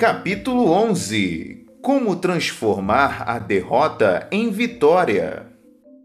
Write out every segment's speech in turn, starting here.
Capítulo 11 Como transformar a derrota em vitória.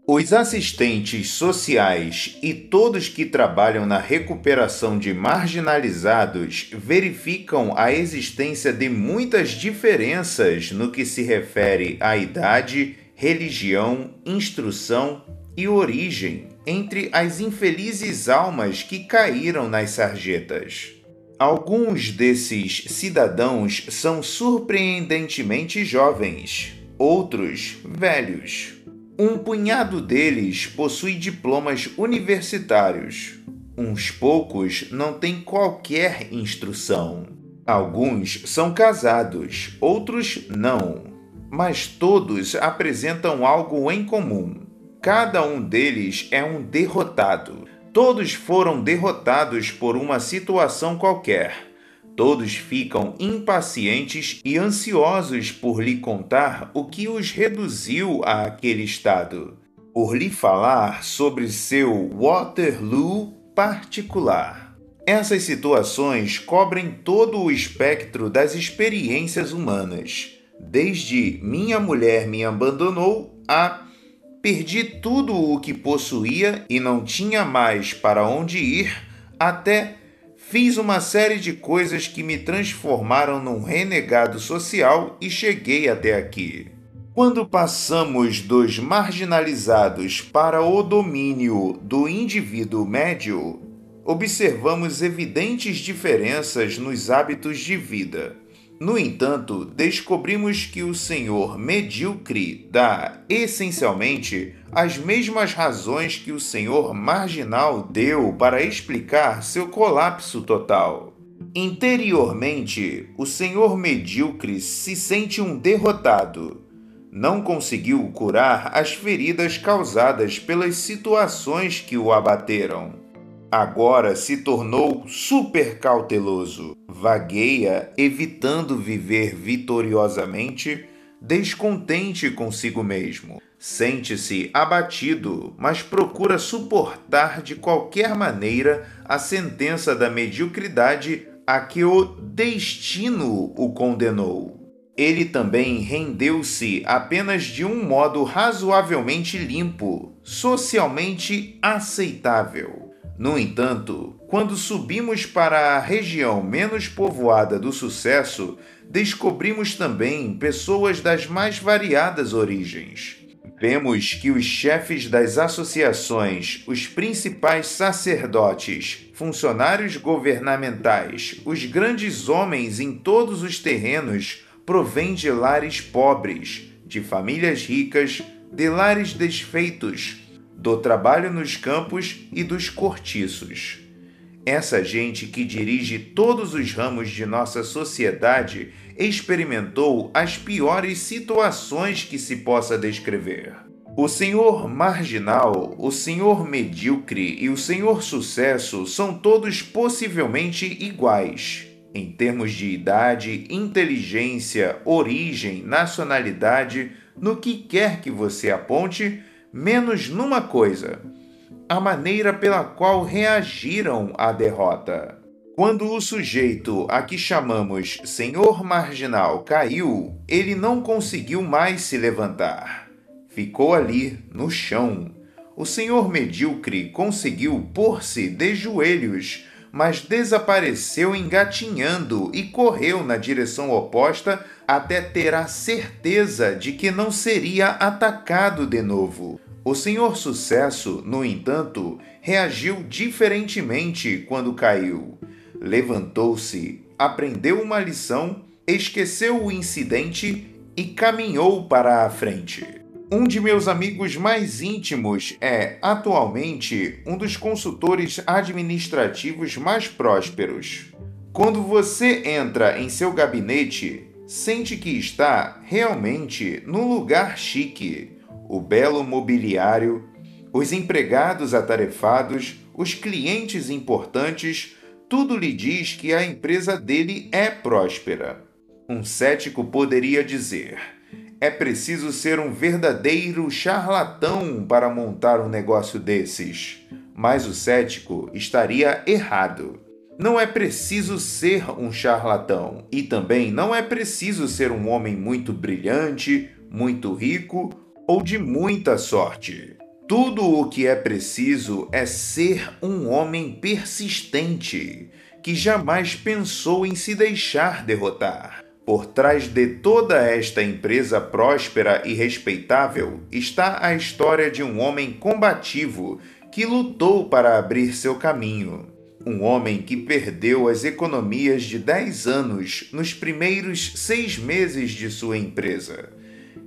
Os assistentes sociais e todos que trabalham na recuperação de marginalizados verificam a existência de muitas diferenças no que se refere à idade, religião, instrução e origem entre as infelizes almas que caíram nas sarjetas. Alguns desses cidadãos são surpreendentemente jovens, outros velhos. Um punhado deles possui diplomas universitários. Uns poucos não têm qualquer instrução. Alguns são casados, outros não. Mas todos apresentam algo em comum Cada um deles é um derrotado. Todos foram derrotados por uma situação qualquer. Todos ficam impacientes e ansiosos por lhe contar o que os reduziu àquele estado, por lhe falar sobre seu Waterloo particular. Essas situações cobrem todo o espectro das experiências humanas, desde minha mulher me abandonou a Perdi tudo o que possuía e não tinha mais para onde ir, até fiz uma série de coisas que me transformaram num renegado social e cheguei até aqui. Quando passamos dos marginalizados para o domínio do indivíduo médio, observamos evidentes diferenças nos hábitos de vida. No entanto, descobrimos que o senhor medíocre dá, essencialmente, as mesmas razões que o senhor marginal deu para explicar seu colapso total. Interiormente, o senhor medíocre se sente um derrotado. Não conseguiu curar as feridas causadas pelas situações que o abateram Agora se tornou super cauteloso, vagueia, evitando viver vitoriosamente, descontente consigo mesmo. Sente-se abatido, mas procura suportar de qualquer maneira a sentença da mediocridade a que o destino o condenou. Ele também rendeu-se apenas de um modo razoavelmente limpo, socialmente aceitável. No entanto, quando subimos para a região menos povoada do sucesso, descobrimos também pessoas das mais variadas origens. Vemos que os chefes das associações, os principais sacerdotes, funcionários governamentais, os grandes homens em todos os terrenos provêm de lares pobres, de famílias ricas, de lares desfeitos do trabalho nos campos e dos cortiços. Essa gente que dirige todos os ramos de nossa sociedade experimentou as piores situações que se possa descrever. O senhor marginal, o senhor medíocre e o senhor sucesso são todos possivelmente iguais. Em termos de idade, inteligência, origem, nacionalidade, no que quer que você aponte, menos numa coisa: a maneira pela qual reagiram à derrota. Quando o sujeito a que chamamos senhor marginal caiu, ele não conseguiu mais se levantar. Ficou ali, no chão. O senhor medíocre conseguiu pôr-se de joelhos, mas desapareceu engatinhando e correu na direção oposta até ter a certeza de que não seria atacado de novo. O senhor Sucesso, no entanto, reagiu diferentemente quando caiu. Levantou-se, aprendeu uma lição, esqueceu o incidente e caminhou para a frente. Um de meus amigos mais íntimos é, atualmente, um dos consultores administrativos mais prósperos. Quando você entra em seu gabinete, sente que está realmente num lugar chique o belo mobiliário, os empregados atarefados, os clientes importantes, tudo lhe diz que a empresa dele é próspera. Um cético poderia dizer: é preciso ser um verdadeiro charlatão para montar um negócio desses. Mas o cético estaria errado. Não é preciso ser um charlatão e também não é preciso ser um homem muito brilhante, muito rico ou de muita sorte. Tudo o que é preciso é ser um homem persistente, que jamais pensou em se deixar derrotar. Por trás de toda esta empresa próspera e respeitável está a história de um homem combativo que lutou para abrir seu caminho. Um homem que perdeu as economias de 10 anos nos primeiros seis meses de sua empresa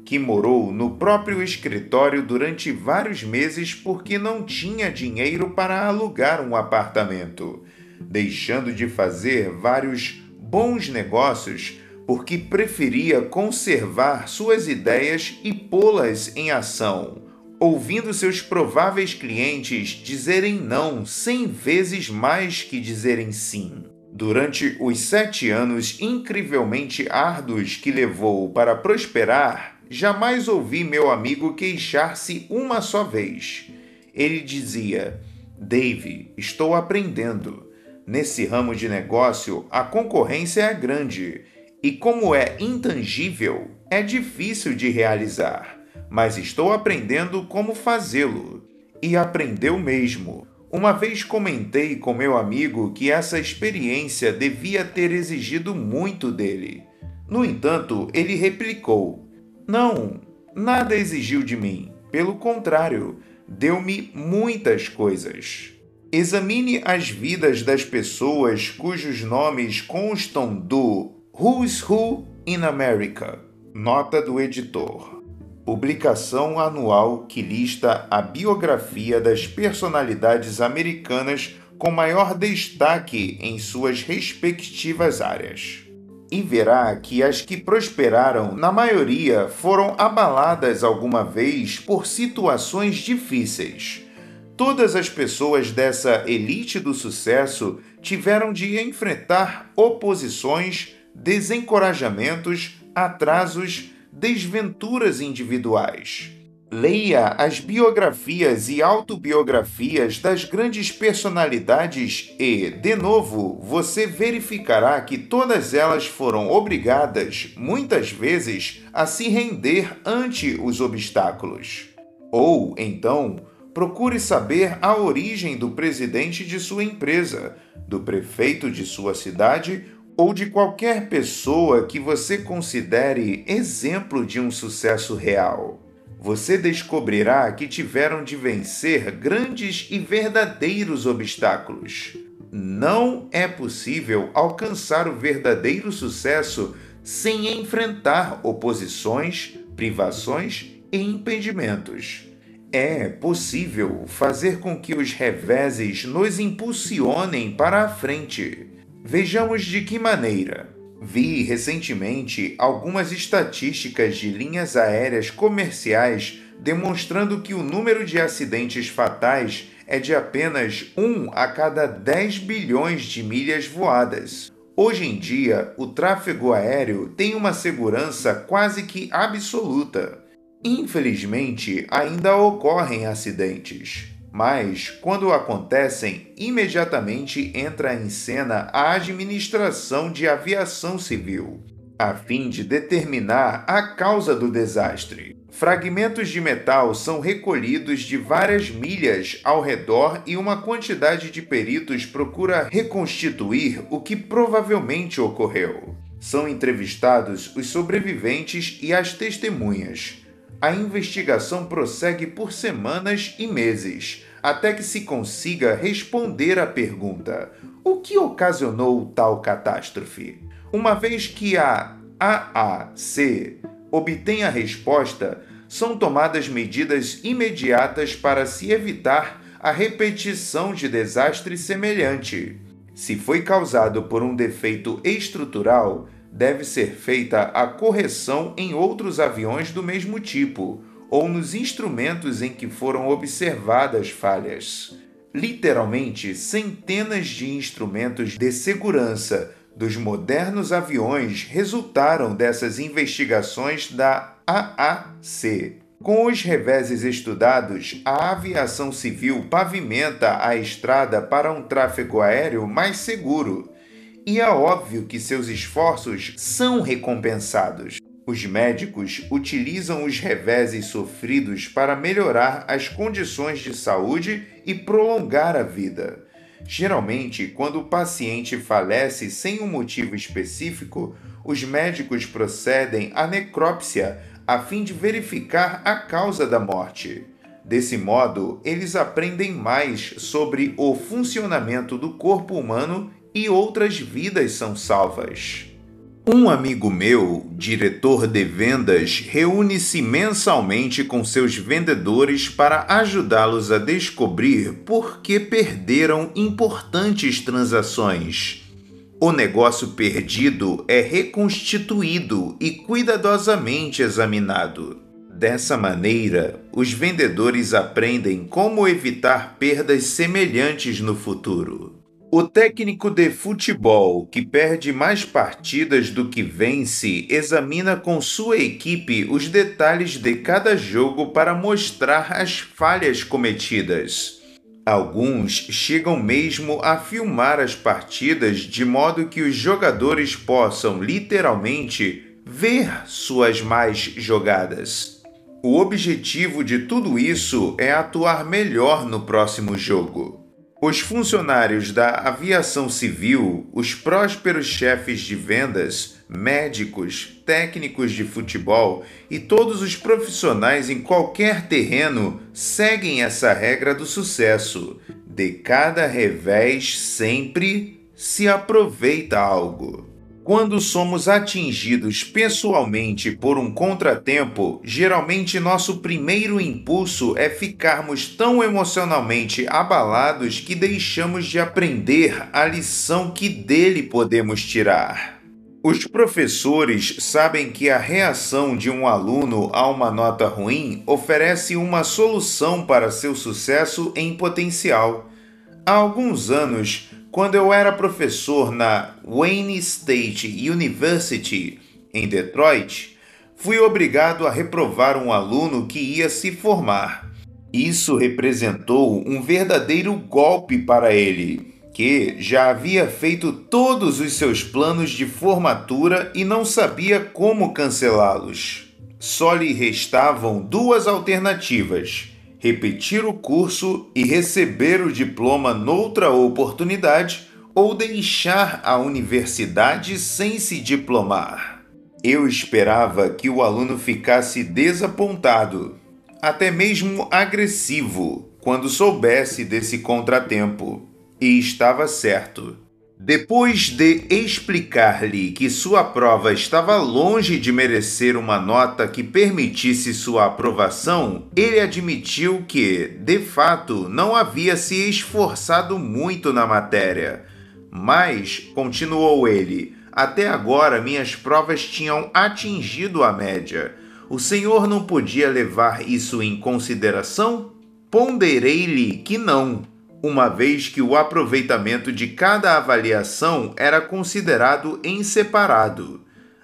que morou no próprio escritório durante vários meses porque não tinha dinheiro para alugar um apartamento, deixando de fazer vários bons negócios porque preferia conservar suas ideias e pô-las em ação, ouvindo seus prováveis clientes dizerem não cem vezes mais que dizerem sim. Durante os sete anos incrivelmente árduos que levou para prosperar, Jamais ouvi meu amigo queixar-se uma só vez. Ele dizia: Dave, estou aprendendo. Nesse ramo de negócio, a concorrência é grande e, como é intangível, é difícil de realizar, mas estou aprendendo como fazê-lo. E aprendeu mesmo. Uma vez comentei com meu amigo que essa experiência devia ter exigido muito dele. No entanto, ele replicou: não, nada exigiu de mim. Pelo contrário, deu-me muitas coisas. Examine as vidas das pessoas cujos nomes constam do Who's Who in America. Nota do editor. Publicação anual que lista a biografia das personalidades americanas com maior destaque em suas respectivas áreas e verá que as que prosperaram, na maioria, foram abaladas alguma vez por situações difíceis. Todas as pessoas dessa elite do sucesso tiveram de enfrentar oposições, desencorajamentos, atrasos, desventuras individuais. Leia as biografias e autobiografias das grandes personalidades e, de novo, você verificará que todas elas foram obrigadas, muitas vezes, a se render ante os obstáculos. Ou, então, procure saber a origem do presidente de sua empresa, do prefeito de sua cidade ou de qualquer pessoa que você considere exemplo de um sucesso real você descobrirá que tiveram de vencer grandes e verdadeiros obstáculos. Não é possível alcançar o verdadeiro sucesso sem enfrentar oposições, privações e impedimentos. É possível fazer com que os reveses nos impulsionem para a frente. Vejamos de que maneira. Vi recentemente algumas estatísticas de linhas aéreas comerciais demonstrando que o número de acidentes fatais é de apenas 1 a cada 10 bilhões de milhas voadas. Hoje em dia, o tráfego aéreo tem uma segurança quase que absoluta. Infelizmente, ainda ocorrem acidentes. Mas, quando acontecem, imediatamente entra em cena a administração de aviação civil, a fim de determinar a causa do desastre. Fragmentos de metal são recolhidos de várias milhas ao redor e uma quantidade de peritos procura reconstituir o que provavelmente ocorreu. São entrevistados os sobreviventes e as testemunhas a investigação prossegue por semanas e meses, até que se consiga responder à pergunta: o que ocasionou tal catástrofe? Uma vez que a AAC obtém a resposta, são tomadas medidas imediatas para se evitar a repetição de desastre semelhante. Se foi causado por um defeito estrutural, deve ser feita a correção em outros aviões do mesmo tipo ou nos instrumentos em que foram observadas falhas. Literalmente, centenas de instrumentos de segurança dos modernos aviões resultaram dessas investigações da AAC. Com os reveses estudados, a aviação civil pavimenta a estrada para um tráfego aéreo mais seguro. E é óbvio que seus esforços são recompensados. Os médicos utilizam os reveses sofridos para melhorar as condições de saúde e prolongar a vida. Geralmente, quando o paciente falece sem um motivo específico, os médicos procedem à necrópsia a fim de verificar a causa da morte. Desse modo, eles aprendem mais sobre o funcionamento do corpo humano e outras vidas são salvas. Um amigo meu, diretor de vendas, reúne-se mensalmente com seus vendedores para ajudá-los a descobrir por que perderam importantes transações. O negócio perdido é reconstituído e cuidadosamente examinado. Dessa maneira, os vendedores aprendem como evitar perdas semelhantes no futuro. O técnico de futebol que perde mais partidas do que vence examina com sua equipe os detalhes de cada jogo para mostrar as falhas cometidas. Alguns chegam mesmo a filmar as partidas de modo que os jogadores possam literalmente ver suas mais jogadas. O objetivo de tudo isso é atuar melhor no próximo jogo. Os funcionários da aviação civil, os prósperos chefes de vendas, médicos, técnicos de futebol e todos os profissionais em qualquer terreno seguem essa regra do sucesso. De cada revés sempre se aproveita algo. Quando somos atingidos pessoalmente por um contratempo, geralmente nosso primeiro impulso é ficarmos tão emocionalmente abalados que deixamos de aprender a lição que dele podemos tirar. Os professores sabem que a reação de um aluno a uma nota ruim oferece uma solução para seu sucesso em potencial. Há alguns anos, quando eu era professor na Wayne State University, em Detroit, fui obrigado a reprovar um aluno que ia se formar. Isso representou um verdadeiro golpe para ele, que já havia feito todos os seus planos de formatura e não sabia como cancelá-los. Só lhe restavam duas alternativas repetir o curso e receber o diploma noutra oportunidade ou deixar a universidade sem se diplomar. Eu esperava que o aluno ficasse desapontado, até mesmo agressivo, quando soubesse desse contratempo. E estava certo. Depois de explicar-lhe que sua prova estava longe de merecer uma nota que permitisse sua aprovação, ele admitiu que, de fato, não havia se esforçado muito na matéria. Mas, continuou ele, até agora minhas provas tinham atingido a média. O senhor não podia levar isso em consideração? Ponderei-lhe que não uma vez que o aproveitamento de cada avaliação era considerado em separado.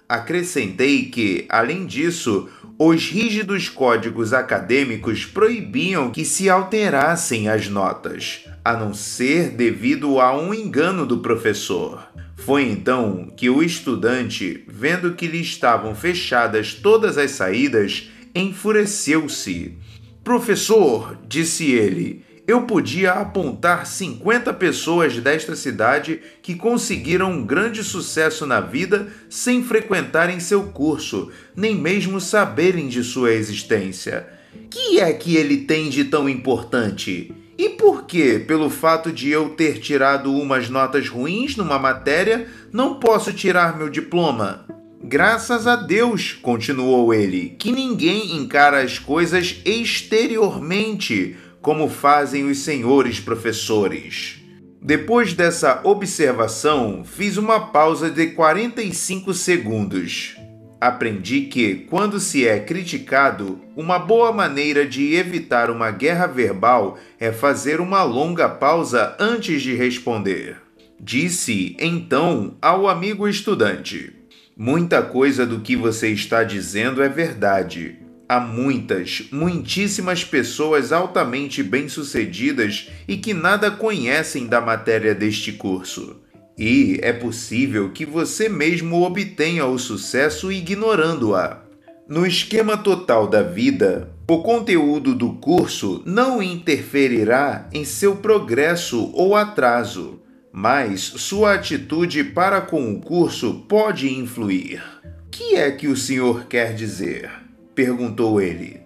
Acrescentei que, além disso, os rígidos códigos acadêmicos proibiam que se alterassem as notas, a não ser devido a um engano do professor. Foi então que o estudante, vendo que lhe estavam fechadas todas as saídas, enfureceu-se. Professor, disse ele, eu podia apontar 50 pessoas desta cidade que conseguiram um grande sucesso na vida sem frequentarem seu curso, nem mesmo saberem de sua existência. Que é que ele tem de tão importante? E por que, pelo fato de eu ter tirado umas notas ruins numa matéria, não posso tirar meu diploma? Graças a Deus, continuou ele, que ninguém encara as coisas exteriormente como fazem os senhores professores. Depois dessa observação, fiz uma pausa de 45 segundos. Aprendi que, quando se é criticado, uma boa maneira de evitar uma guerra verbal é fazer uma longa pausa antes de responder. Disse então ao amigo estudante: Muita coisa do que você está dizendo é verdade Há muitas, muitíssimas pessoas altamente bem-sucedidas e que nada conhecem da matéria deste curso. E é possível que você mesmo obtenha o sucesso ignorando-a. No esquema total da vida, o conteúdo do curso não interferirá em seu progresso ou atraso, mas sua atitude para com o curso pode influir. O que é que o senhor quer dizer? Perguntou ele.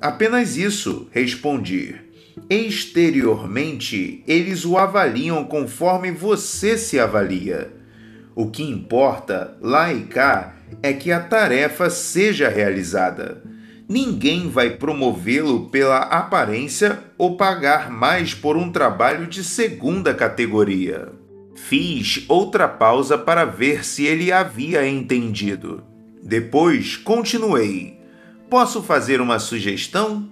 Apenas isso, respondi. Exteriormente, eles o avaliam conforme você se avalia. O que importa, lá e cá, é que a tarefa seja realizada. Ninguém vai promovê-lo pela aparência ou pagar mais por um trabalho de segunda categoria. Fiz outra pausa para ver se ele havia entendido. Depois continuei. Posso fazer uma sugestão?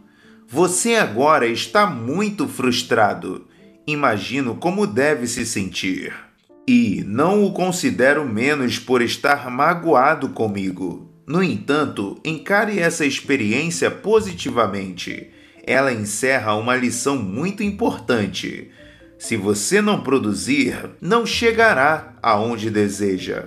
Você agora está muito frustrado. Imagino como deve se sentir. E não o considero menos por estar magoado comigo. No entanto, encare essa experiência positivamente. Ela encerra uma lição muito importante. Se você não produzir, não chegará aonde deseja.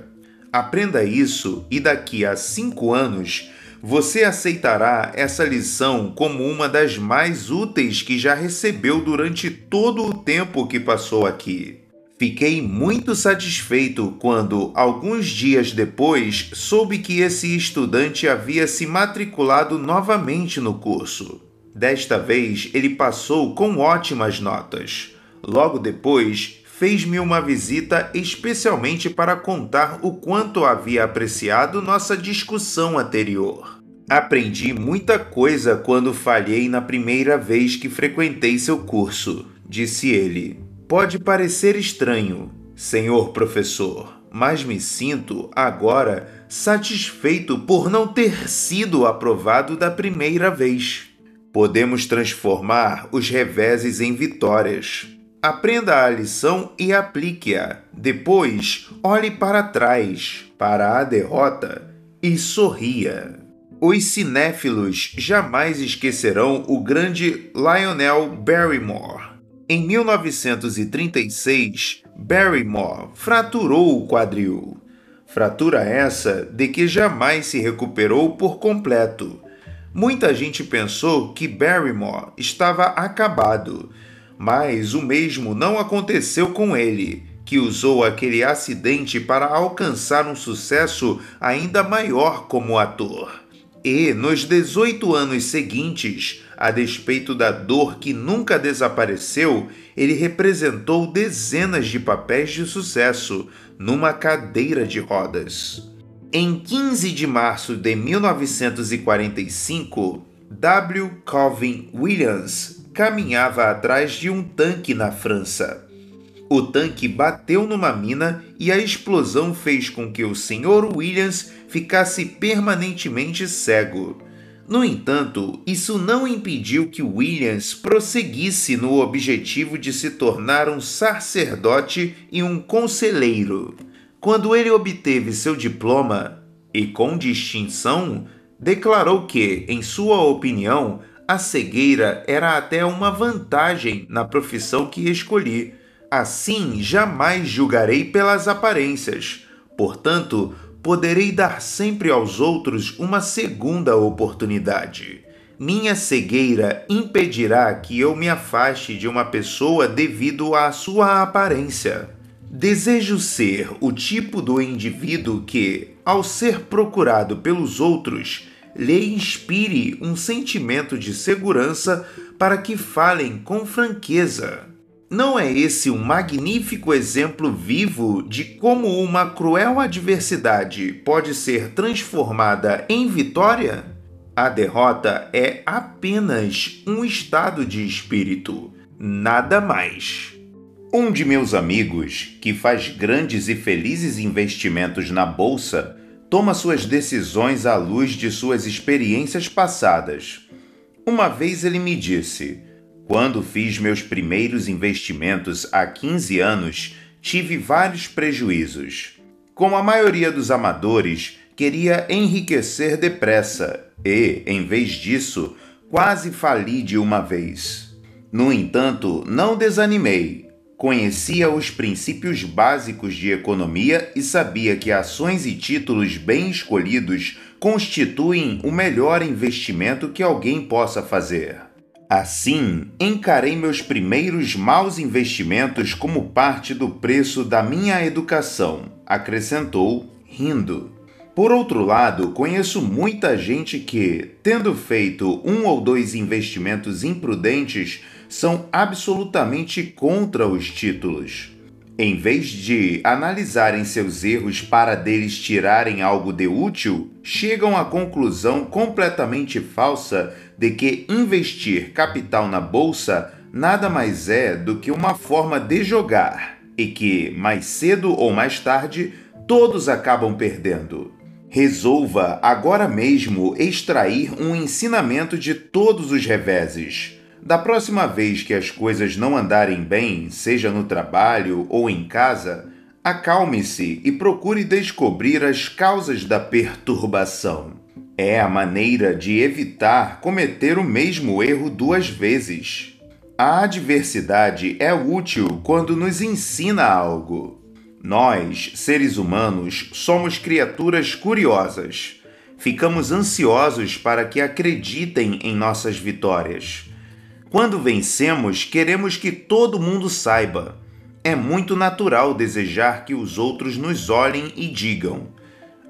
Aprenda isso e daqui a cinco anos você aceitará essa lição como uma das mais úteis que já recebeu durante todo o tempo que passou aqui. Fiquei muito satisfeito quando, alguns dias depois, soube que esse estudante havia se matriculado novamente no curso. Desta vez, ele passou com ótimas notas. Logo depois, fez-me uma visita especialmente para contar o quanto havia apreciado nossa discussão anterior. Aprendi muita coisa quando falhei na primeira vez que frequentei seu curso, disse ele. Pode parecer estranho, senhor professor, mas me sinto agora satisfeito por não ter sido aprovado da primeira vez. Podemos transformar os reveses em vitórias. Aprenda a lição e aplique-a. Depois, olhe para trás, para a derrota e sorria. Os cinéfilos jamais esquecerão o grande Lionel Barrymore. Em 1936, Barrymore fraturou o quadril. Fratura essa de que jamais se recuperou por completo. Muita gente pensou que Barrymore estava acabado, mas o mesmo não aconteceu com ele, que usou aquele acidente para alcançar um sucesso ainda maior como ator. E, nos 18 anos seguintes, a despeito da dor que nunca desapareceu, ele representou dezenas de papéis de sucesso numa cadeira de rodas. Em 15 de março de 1945, W. Calvin Williams caminhava atrás de um tanque na França. O tanque bateu numa mina e a explosão fez com que o Sr. Williams ficasse permanentemente cego. No entanto, isso não impediu que Williams prosseguisse no objetivo de se tornar um sacerdote e um conselheiro. Quando ele obteve seu diploma, e com distinção, declarou que, em sua opinião, a cegueira era até uma vantagem na profissão que escolhi Assim jamais julgarei pelas aparências. Portanto, poderei dar sempre aos outros uma segunda oportunidade. Minha cegueira impedirá que eu me afaste de uma pessoa devido à sua aparência. Desejo ser o tipo do indivíduo que, ao ser procurado pelos outros, lhe inspire um sentimento de segurança para que falem com franqueza. Não é esse um magnífico exemplo vivo de como uma cruel adversidade pode ser transformada em vitória? A derrota é apenas um estado de espírito, nada mais. Um de meus amigos, que faz grandes e felizes investimentos na bolsa, toma suas decisões à luz de suas experiências passadas. Uma vez ele me disse: quando fiz meus primeiros investimentos há 15 anos, tive vários prejuízos. Como a maioria dos amadores, queria enriquecer depressa e, em vez disso, quase fali de uma vez. No entanto, não desanimei. Conhecia os princípios básicos de economia e sabia que ações e títulos bem escolhidos constituem o melhor investimento que alguém possa fazer. Assim, encarei meus primeiros maus investimentos como parte do preço da minha educação, acrescentou, rindo. Por outro lado, conheço muita gente que, tendo feito um ou dois investimentos imprudentes, são absolutamente contra os títulos. Em vez de analisarem seus erros para deles tirarem algo de útil, chegam à conclusão completamente falsa de que investir capital na bolsa nada mais é do que uma forma de jogar e que, mais cedo ou mais tarde, todos acabam perdendo. Resolva agora mesmo extrair um ensinamento de todos os reveses. Da próxima vez que as coisas não andarem bem, seja no trabalho ou em casa, acalme-se e procure descobrir as causas da perturbação. É a maneira de evitar cometer o mesmo erro duas vezes. A adversidade é útil quando nos ensina algo. Nós, seres humanos, somos criaturas curiosas. Ficamos ansiosos para que acreditem em nossas vitórias. Quando vencemos, queremos que todo mundo saiba. É muito natural desejar que os outros nos olhem e digam: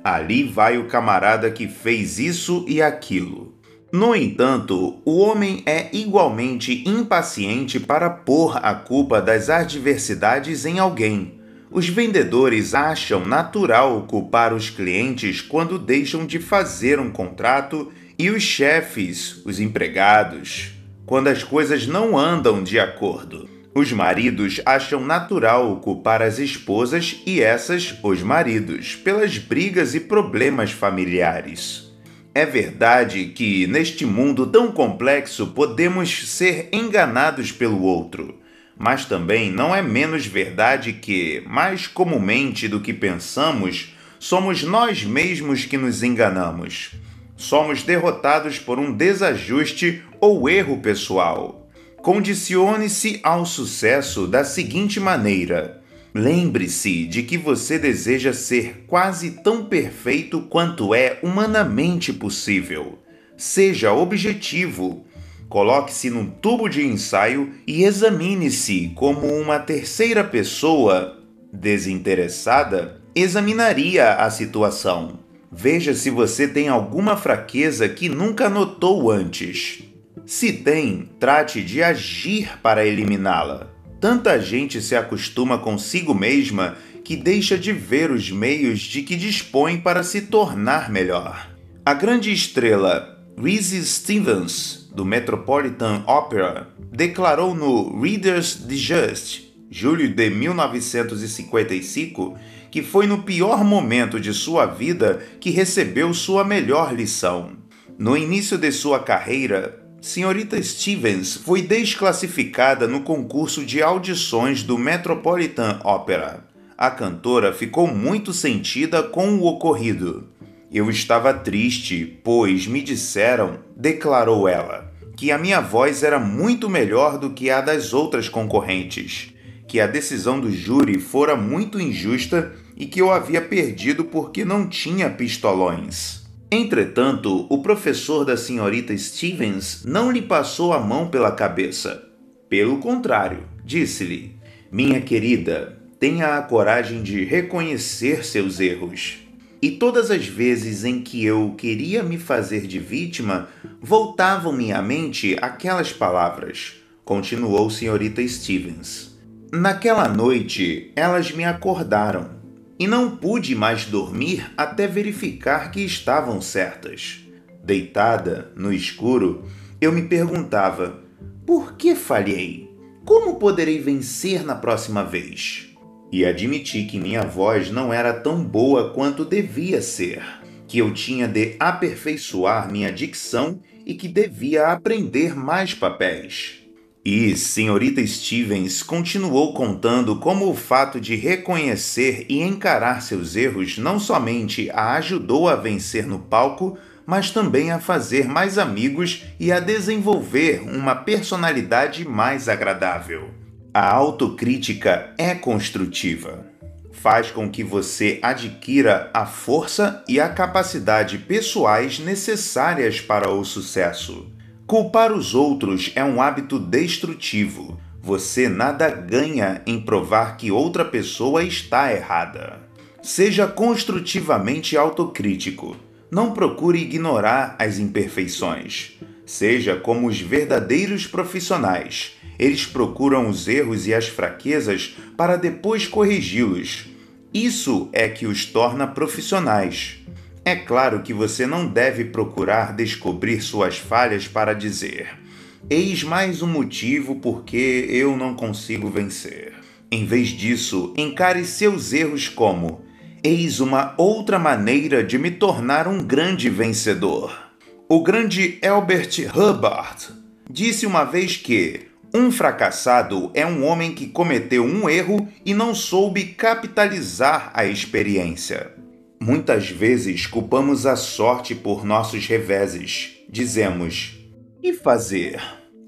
ali vai o camarada que fez isso e aquilo. No entanto, o homem é igualmente impaciente para pôr a culpa das adversidades em alguém os vendedores acham natural culpar os clientes quando deixam de fazer um contrato e os chefes, os empregados, quando as coisas não andam de acordo. Os maridos acham natural culpar as esposas e essas os maridos pelas brigas e problemas familiares. É verdade que, neste mundo tão complexo, podemos ser enganados pelo outro mas também não é menos verdade que, mais comumente do que pensamos, somos nós mesmos que nos enganamos. Somos derrotados por um desajuste ou erro pessoal. Condicione-se ao sucesso da seguinte maneira: lembre-se de que você deseja ser quase tão perfeito quanto é humanamente possível. Seja objetivo Coloque-se num tubo de ensaio e examine-se como uma terceira pessoa desinteressada examinaria a situação. Veja se você tem alguma fraqueza que nunca notou antes. Se tem, trate de agir para eliminá-la. Tanta gente se acostuma consigo mesma que deixa de ver os meios de que dispõe para se tornar melhor. A grande estrela Reese Stevens do Metropolitan Opera, declarou no Reader's Digest, julho de 1955, que foi no pior momento de sua vida que recebeu sua melhor lição. No início de sua carreira, Senhorita Stevens foi desclassificada no concurso de audições do Metropolitan Opera. A cantora ficou muito sentida com o ocorrido. Eu estava triste, pois me disseram, declarou ela, que a minha voz era muito melhor do que a das outras concorrentes, que a decisão do júri fora muito injusta e que eu havia perdido porque não tinha pistolões. Entretanto, o professor da senhorita Stevens não lhe passou a mão pela cabeça. Pelo contrário, disse-lhe: Minha querida, tenha a coragem de reconhecer seus erros. E todas as vezes em que eu queria me fazer de vítima, voltavam-me à mente aquelas palavras, continuou senhorita Stevens. Naquela noite, elas me acordaram e não pude mais dormir até verificar que estavam certas. Deitada, no escuro, eu me perguntava: por que falhei? Como poderei vencer na próxima vez? E admiti que minha voz não era tão boa quanto devia ser, que eu tinha de aperfeiçoar minha dicção e que devia aprender mais papéis. E senhorita Stevens continuou contando como o fato de reconhecer e encarar seus erros não somente a ajudou a vencer no palco, mas também a fazer mais amigos e a desenvolver uma personalidade mais agradável. A autocrítica é construtiva. Faz com que você adquira a força e a capacidade pessoais necessárias para o sucesso. Culpar os outros é um hábito destrutivo. Você nada ganha em provar que outra pessoa está errada. Seja construtivamente autocrítico. Não procure ignorar as imperfeições. Seja como os verdadeiros profissionais. Eles procuram os erros e as fraquezas para depois corrigi-los. Isso é que os torna profissionais. É claro que você não deve procurar descobrir suas falhas para dizer: Eis mais um motivo porque eu não consigo vencer. Em vez disso, encare seus erros como: Eis uma outra maneira de me tornar um grande vencedor. O grande Albert Hubbard disse uma vez que um fracassado é um homem que cometeu um erro e não soube capitalizar a experiência. Muitas vezes culpamos a sorte por nossos reveses. Dizemos: e fazer?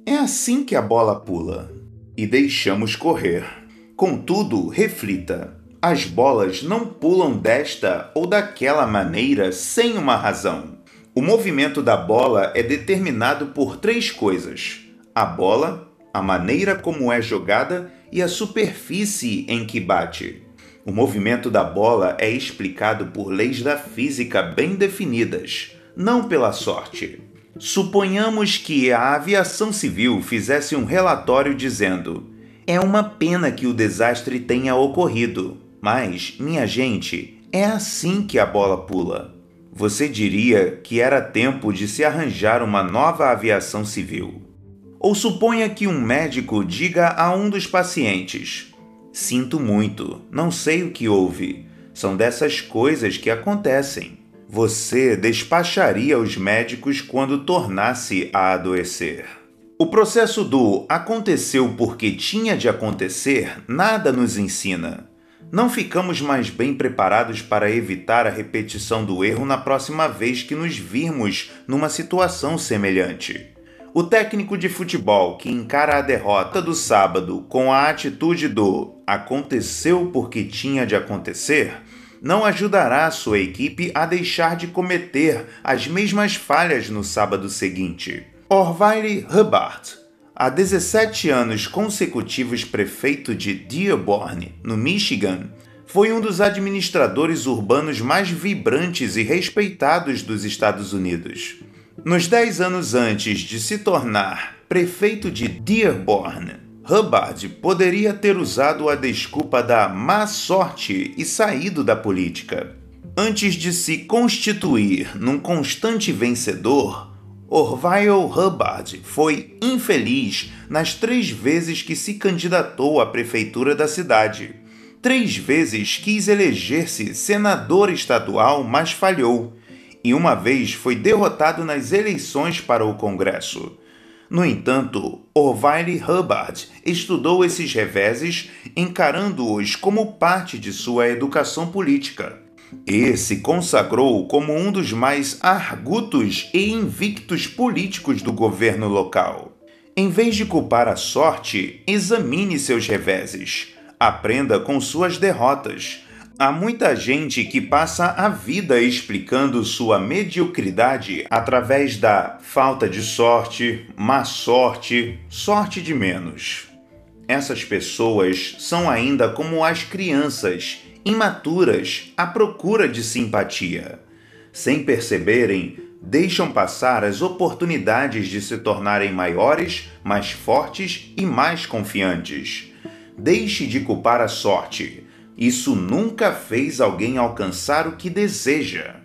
É assim que a bola pula. E deixamos correr. Contudo, reflita: as bolas não pulam desta ou daquela maneira sem uma razão. O movimento da bola é determinado por três coisas: a bola, a maneira como é jogada e a superfície em que bate. O movimento da bola é explicado por leis da física bem definidas, não pela sorte. Suponhamos que a aviação civil fizesse um relatório dizendo: É uma pena que o desastre tenha ocorrido, mas, minha gente, é assim que a bola pula. Você diria que era tempo de se arranjar uma nova aviação civil. Ou suponha que um médico diga a um dos pacientes: Sinto muito, não sei o que houve. São dessas coisas que acontecem. Você despacharia os médicos quando tornasse a adoecer. O processo do aconteceu porque tinha de acontecer nada nos ensina. Não ficamos mais bem preparados para evitar a repetição do erro na próxima vez que nos virmos numa situação semelhante. O técnico de futebol que encara a derrota do sábado com a atitude do aconteceu porque tinha de acontecer não ajudará sua equipe a deixar de cometer as mesmas falhas no sábado seguinte. Orville Hubbard, há 17 anos consecutivos prefeito de Dearborn, no Michigan, foi um dos administradores urbanos mais vibrantes e respeitados dos Estados Unidos. Nos dez anos antes de se tornar prefeito de Dearborn, Hubbard poderia ter usado a desculpa da má sorte e saído da política. Antes de se constituir num constante vencedor, Orville Hubbard foi infeliz nas três vezes que se candidatou à prefeitura da cidade. Três vezes quis eleger-se senador estadual, mas falhou e uma vez foi derrotado nas eleições para o Congresso. No entanto, Orville Hubbard estudou esses reveses, encarando-os como parte de sua educação política. E se consagrou como um dos mais argutos e invictos políticos do governo local. Em vez de culpar a sorte, examine seus reveses. Aprenda com suas derrotas Há muita gente que passa a vida explicando sua mediocridade através da falta de sorte, má sorte, sorte de menos. Essas pessoas são ainda como as crianças, imaturas, à procura de simpatia. Sem perceberem, deixam passar as oportunidades de se tornarem maiores, mais fortes e mais confiantes. Deixe de culpar a sorte isso nunca fez alguém alcançar o que deseja.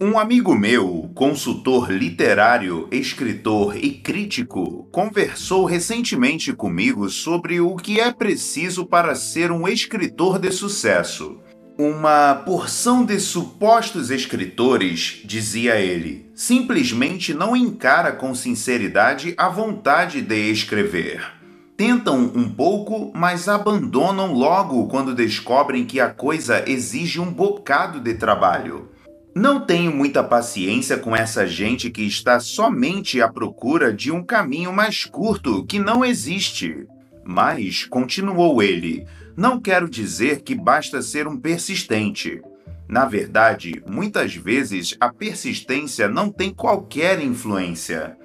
Um amigo meu, consultor literário, escritor e crítico, conversou recentemente comigo sobre o que é preciso para ser um escritor de sucesso. Uma porção de supostos escritores, dizia ele, simplesmente não encara com sinceridade a vontade de escrever tentam um pouco, mas abandonam logo quando descobrem que a coisa exige um bocado de trabalho. Não tenho muita paciência com essa gente que está somente à procura de um caminho mais curto que não existe. Mas, continuou ele, não quero dizer que basta ser um persistente. Na verdade, muitas vezes a persistência não tem qualquer influência.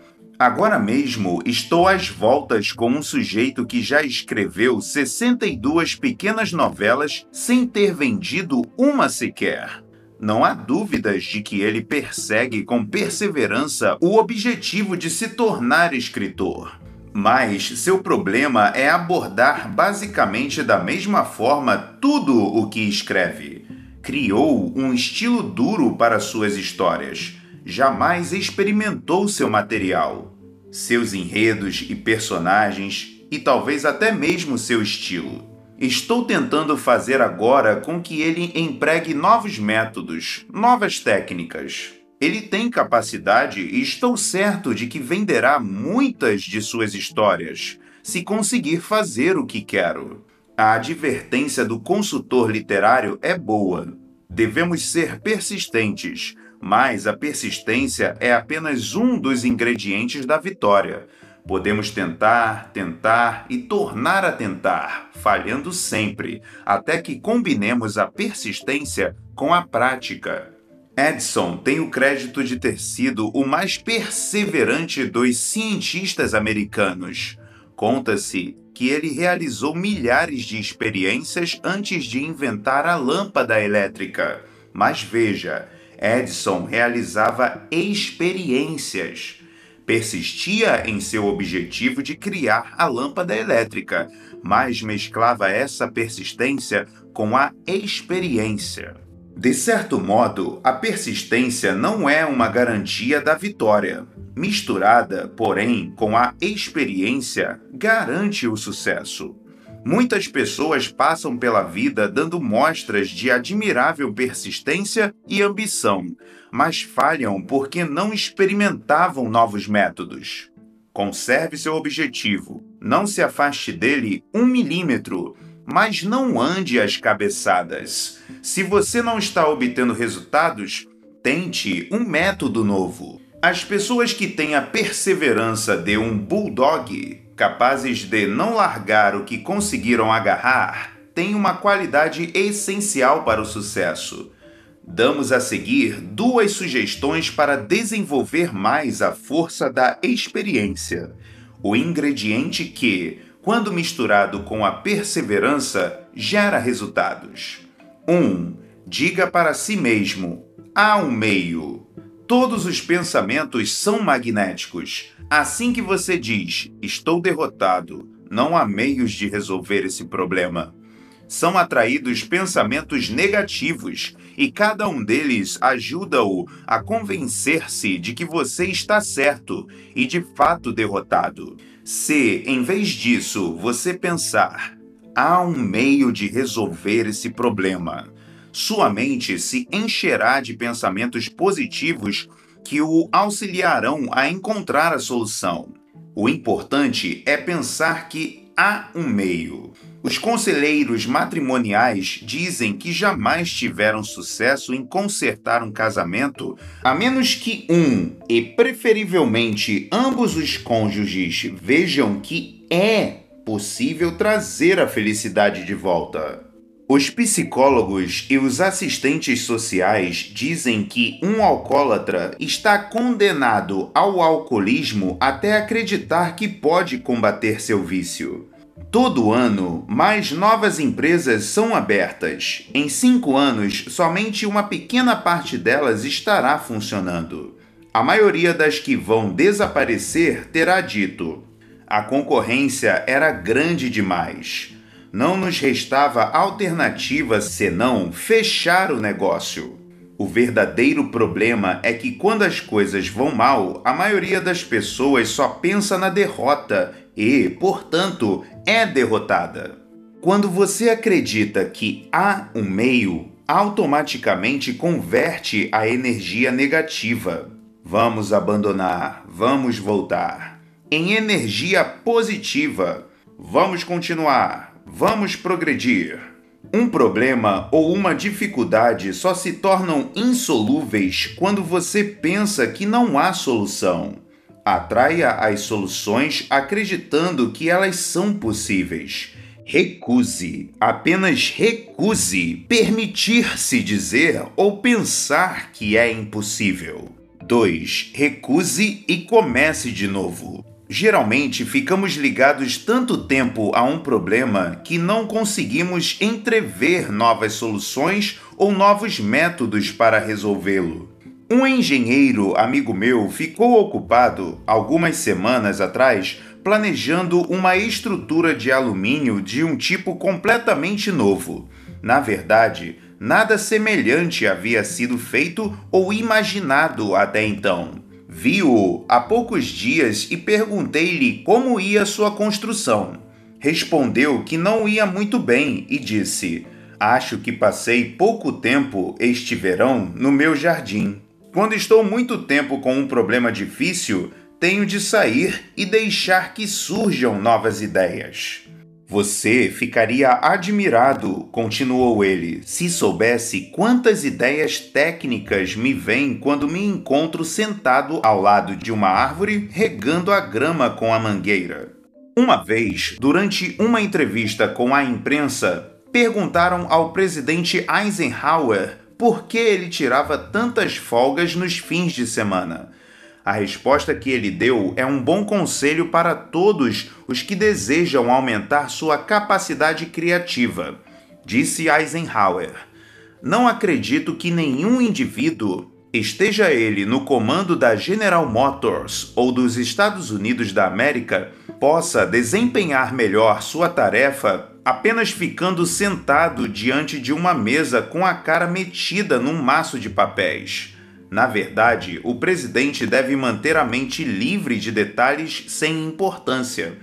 Agora mesmo estou às voltas com um sujeito que já escreveu 62 pequenas novelas sem ter vendido uma sequer. Não há dúvidas de que ele persegue com perseverança o objetivo de se tornar escritor. Mas seu problema é abordar basicamente da mesma forma tudo o que escreve. Criou um estilo duro para suas histórias. Jamais experimentou seu material, seus enredos e personagens, e talvez até mesmo seu estilo. Estou tentando fazer agora com que ele empregue novos métodos, novas técnicas. Ele tem capacidade e estou certo de que venderá muitas de suas histórias, se conseguir fazer o que quero. A advertência do consultor literário é boa. Devemos ser persistentes, mas a persistência é apenas um dos ingredientes da vitória. Podemos tentar, tentar e tornar a tentar, falhando sempre, até que combinemos a persistência com a prática. Edison tem o crédito de ter sido o mais perseverante dos cientistas americanos. Conta-se que ele realizou milhares de experiências antes de inventar a lâmpada elétrica. Mas veja, Edison realizava experiências. Persistia em seu objetivo de criar a lâmpada elétrica, mas mesclava essa persistência com a experiência. De certo modo, a persistência não é uma garantia da vitória. Misturada, porém, com a experiência, garante o sucesso. Muitas pessoas passam pela vida dando mostras de admirável persistência e ambição, mas falham porque não experimentavam novos métodos. Conserve seu objetivo, não se afaste dele um milímetro mas não ande às cabeçadas. Se você não está obtendo resultados, tente um método novo. As pessoas que têm a perseverança de um bulldog, capazes de não largar o que conseguiram agarrar, têm uma qualidade essencial para o sucesso. Damos a seguir duas sugestões para desenvolver mais a força da experiência. O ingrediente que, quando misturado com a perseverança, gera resultados. 1. Um, diga para si mesmo: há um meio. Todos os pensamentos são magnéticos. Assim que você diz: estou derrotado, não há meios de resolver esse problema. São atraídos pensamentos negativos e cada um deles ajuda-o a convencer-se de que você está certo e de fato derrotado. Se, em vez disso, você pensar, há um meio de resolver esse problema, sua mente se encherá de pensamentos positivos que o auxiliarão a encontrar a solução. O importante é pensar que há um meio. Os conselheiros matrimoniais dizem que jamais tiveram sucesso em consertar um casamento a menos que um, e preferivelmente ambos os cônjuges, vejam que é possível trazer a felicidade de volta. Os psicólogos e os assistentes sociais dizem que um alcoólatra está condenado ao alcoolismo até acreditar que pode combater seu vício. Todo ano, mais novas empresas são abertas. Em cinco anos, somente uma pequena parte delas estará funcionando. A maioria das que vão desaparecer terá dito: a concorrência era grande demais. Não nos restava alternativa senão fechar o negócio. O verdadeiro problema é que quando as coisas vão mal, a maioria das pessoas só pensa na derrota e, portanto, é derrotada. Quando você acredita que há um meio, automaticamente converte a energia negativa. Vamos abandonar, vamos voltar. Em energia positiva. Vamos continuar, vamos progredir. Um problema ou uma dificuldade só se tornam insolúveis quando você pensa que não há solução. Atraia as soluções acreditando que elas são possíveis. Recuse, apenas recuse permitir-se dizer ou pensar que é impossível. 2. Recuse e comece de novo. Geralmente ficamos ligados tanto tempo a um problema que não conseguimos entrever novas soluções ou novos métodos para resolvê-lo. Um engenheiro amigo meu ficou ocupado, algumas semanas atrás, planejando uma estrutura de alumínio de um tipo completamente novo. Na verdade, nada semelhante havia sido feito ou imaginado até então. Vi-o há poucos dias e perguntei-lhe como ia sua construção. Respondeu que não ia muito bem e disse: Acho que passei pouco tempo este verão no meu jardim. Quando estou muito tempo com um problema difícil, tenho de sair e deixar que surjam novas ideias. Você ficaria admirado, continuou ele, se soubesse quantas ideias técnicas me vêm quando me encontro sentado ao lado de uma árvore regando a grama com a mangueira. Uma vez, durante uma entrevista com a imprensa, perguntaram ao presidente Eisenhower por que ele tirava tantas folgas nos fins de semana. A resposta que ele deu é um bom conselho para todos os que desejam aumentar sua capacidade criativa, disse Eisenhower. Não acredito que nenhum indivíduo, esteja ele no comando da General Motors ou dos Estados Unidos da América, possa desempenhar melhor sua tarefa apenas ficando sentado diante de uma mesa com a cara metida num maço de papéis. Na verdade, o presidente deve manter a mente livre de detalhes sem importância,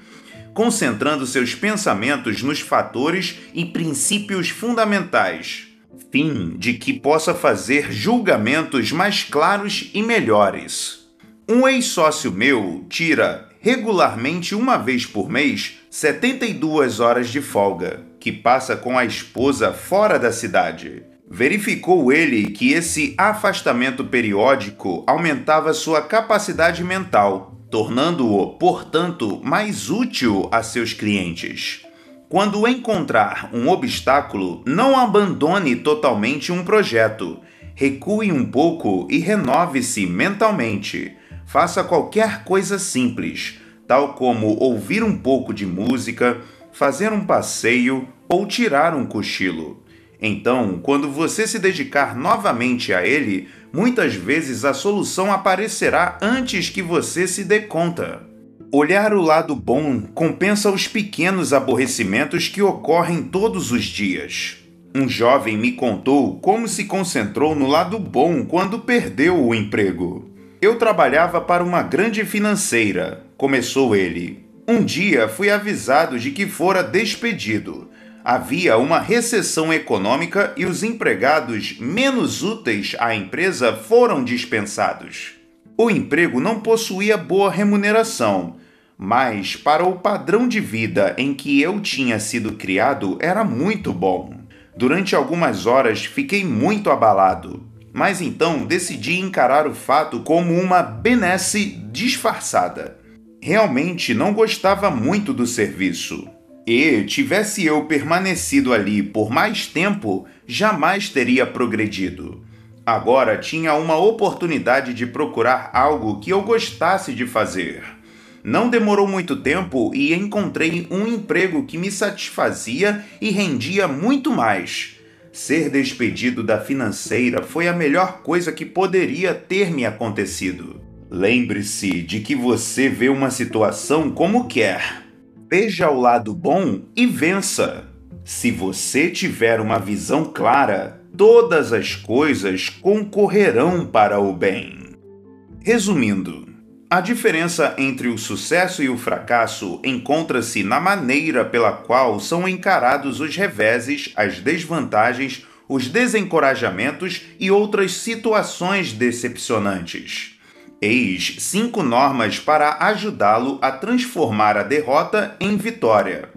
concentrando seus pensamentos nos fatores e princípios fundamentais, fim de que possa fazer julgamentos mais claros e melhores. Um ex-sócio meu tira regularmente uma vez por mês 72 horas de folga, que passa com a esposa fora da cidade. Verificou ele que esse afastamento periódico aumentava sua capacidade mental, tornando-o, portanto, mais útil a seus clientes. Quando encontrar um obstáculo, não abandone totalmente um projeto. Recue um pouco e renove-se mentalmente. Faça qualquer coisa simples, tal como ouvir um pouco de música, fazer um passeio ou tirar um cochilo. Então, quando você se dedicar novamente a ele, muitas vezes a solução aparecerá antes que você se dê conta. Olhar o lado bom compensa os pequenos aborrecimentos que ocorrem todos os dias. Um jovem me contou como se concentrou no lado bom quando perdeu o emprego. Eu trabalhava para uma grande financeira, começou ele. Um dia fui avisado de que fora despedido havia uma recessão econômica e os empregados menos úteis à empresa foram dispensados. O emprego não possuía boa remuneração, mas para o padrão de vida em que eu tinha sido criado era muito bom. Durante algumas horas fiquei muito abalado, mas então decidi encarar o fato como uma benesse disfarçada. Realmente não gostava muito do serviço e tivesse eu permanecido ali por mais tempo, jamais teria progredido. Agora tinha uma oportunidade de procurar algo que eu gostasse de fazer. Não demorou muito tempo e encontrei um emprego que me satisfazia e rendia muito mais. Ser despedido da financeira foi a melhor coisa que poderia ter me acontecido. Lembre-se de que você vê uma situação como quer Veja o lado bom e vença. Se você tiver uma visão clara, todas as coisas concorrerão para o bem. Resumindo, a diferença entre o sucesso e o fracasso encontra-se na maneira pela qual são encarados os reveses, as desvantagens, os desencorajamentos e outras situações decepcionantes. Eis cinco normas para ajudá-lo a transformar a derrota em vitória.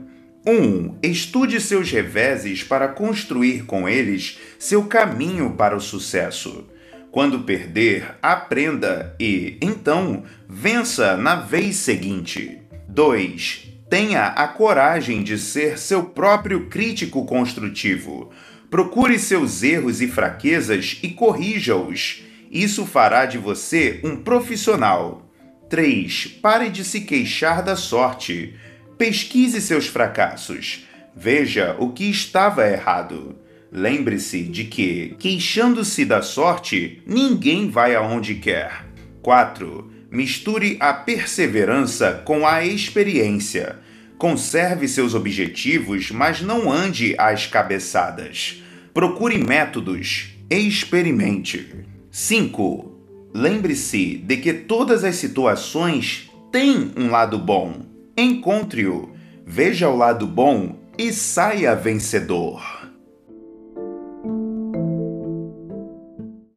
1. Estude seus reveses para construir com eles seu caminho para o sucesso. Quando perder, aprenda e, então, vença na vez seguinte. 2. Tenha a coragem de ser seu próprio crítico construtivo. Procure seus erros e fraquezas e corrija-os. Isso fará de você um profissional. 3. Pare de se queixar da sorte. Pesquise seus fracassos. Veja o que estava errado. Lembre-se de que, queixando-se da sorte, ninguém vai aonde quer. 4. Misture a perseverança com a experiência. Conserve seus objetivos, mas não ande às cabeçadas. Procure métodos. Experimente. 5. Lembre-se de que todas as situações têm um lado bom. Encontre-o, veja o lado bom e saia vencedor.